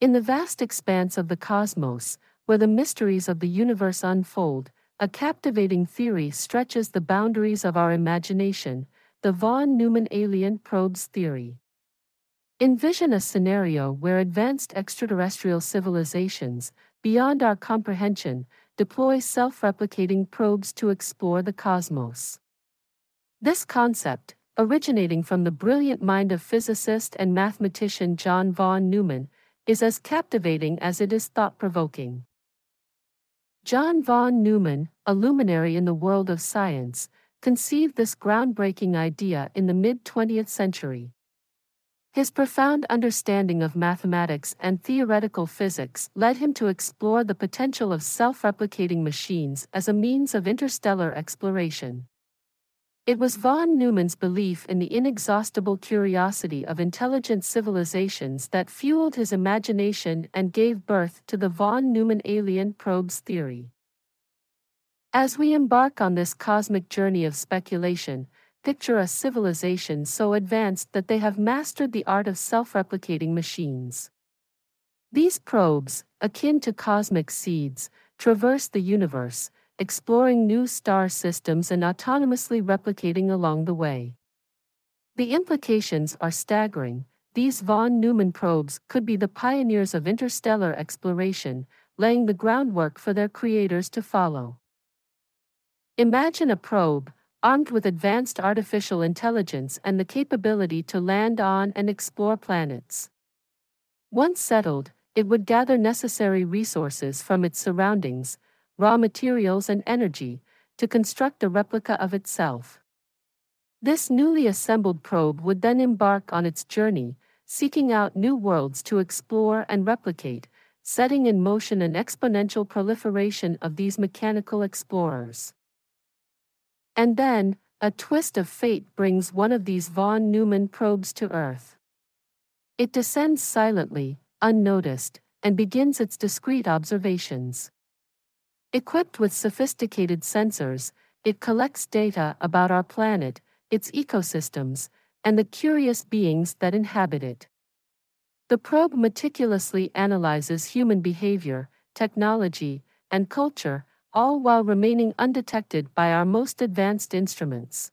In the vast expanse of the cosmos, where the mysteries of the universe unfold, a captivating theory stretches the boundaries of our imagination the von Neumann alien probes theory. Envision a scenario where advanced extraterrestrial civilizations, beyond our comprehension, deploy self replicating probes to explore the cosmos. This concept, originating from the brilliant mind of physicist and mathematician John von Neumann, is as captivating as it is thought provoking. John von Neumann, a luminary in the world of science, conceived this groundbreaking idea in the mid 20th century. His profound understanding of mathematics and theoretical physics led him to explore the potential of self replicating machines as a means of interstellar exploration. It was von Neumann's belief in the inexhaustible curiosity of intelligent civilizations that fueled his imagination and gave birth to the von Neumann alien probes theory. As we embark on this cosmic journey of speculation, picture a civilization so advanced that they have mastered the art of self replicating machines. These probes, akin to cosmic seeds, traverse the universe, exploring new star systems and autonomously replicating along the way. The implications are staggering. These von Neumann probes could be the pioneers of interstellar exploration, laying the groundwork for their creators to follow. Imagine a probe, armed with advanced artificial intelligence and the capability to land on and explore planets. Once settled, it would gather necessary resources from its surroundings, raw materials and energy, to construct a replica of itself. This newly assembled probe would then embark on its journey, seeking out new worlds to explore and replicate, setting in motion an exponential proliferation of these mechanical explorers. And then, a twist of fate brings one of these von Neumann probes to Earth. It descends silently, unnoticed, and begins its discreet observations. Equipped with sophisticated sensors, it collects data about our planet, its ecosystems, and the curious beings that inhabit it. The probe meticulously analyzes human behavior, technology, and culture, all while remaining undetected by our most advanced instruments.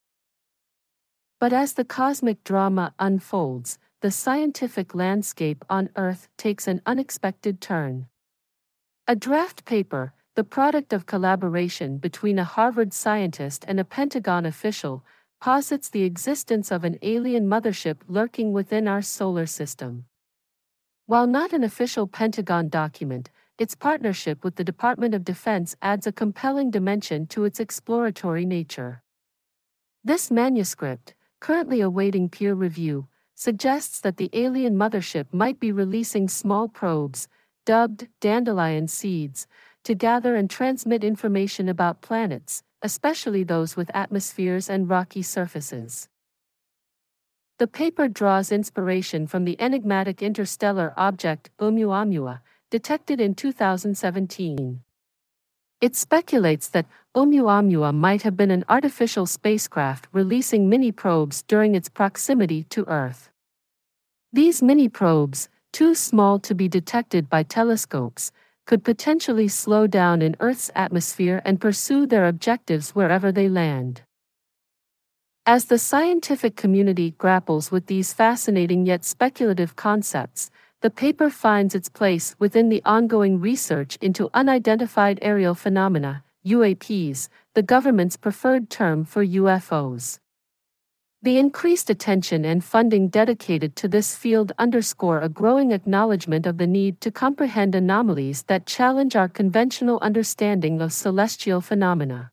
But as the cosmic drama unfolds, the scientific landscape on Earth takes an unexpected turn. A draft paper, the product of collaboration between a Harvard scientist and a Pentagon official, posits the existence of an alien mothership lurking within our solar system. While not an official Pentagon document, its partnership with the Department of Defense adds a compelling dimension to its exploratory nature. This manuscript, currently awaiting peer review, suggests that the alien mothership might be releasing small probes, dubbed dandelion seeds, to gather and transmit information about planets, especially those with atmospheres and rocky surfaces. The paper draws inspiration from the enigmatic interstellar object Oumuamua, detected in 2017. It speculates that Oumuamua might have been an artificial spacecraft releasing mini probes during its proximity to Earth. These mini probes, too small to be detected by telescopes, could potentially slow down in Earth's atmosphere and pursue their objectives wherever they land. As the scientific community grapples with these fascinating yet speculative concepts, the paper finds its place within the ongoing research into unidentified aerial phenomena, UAPs, the government's preferred term for UFOs. The increased attention and funding dedicated to this field underscore a growing acknowledgement of the need to comprehend anomalies that challenge our conventional understanding of celestial phenomena.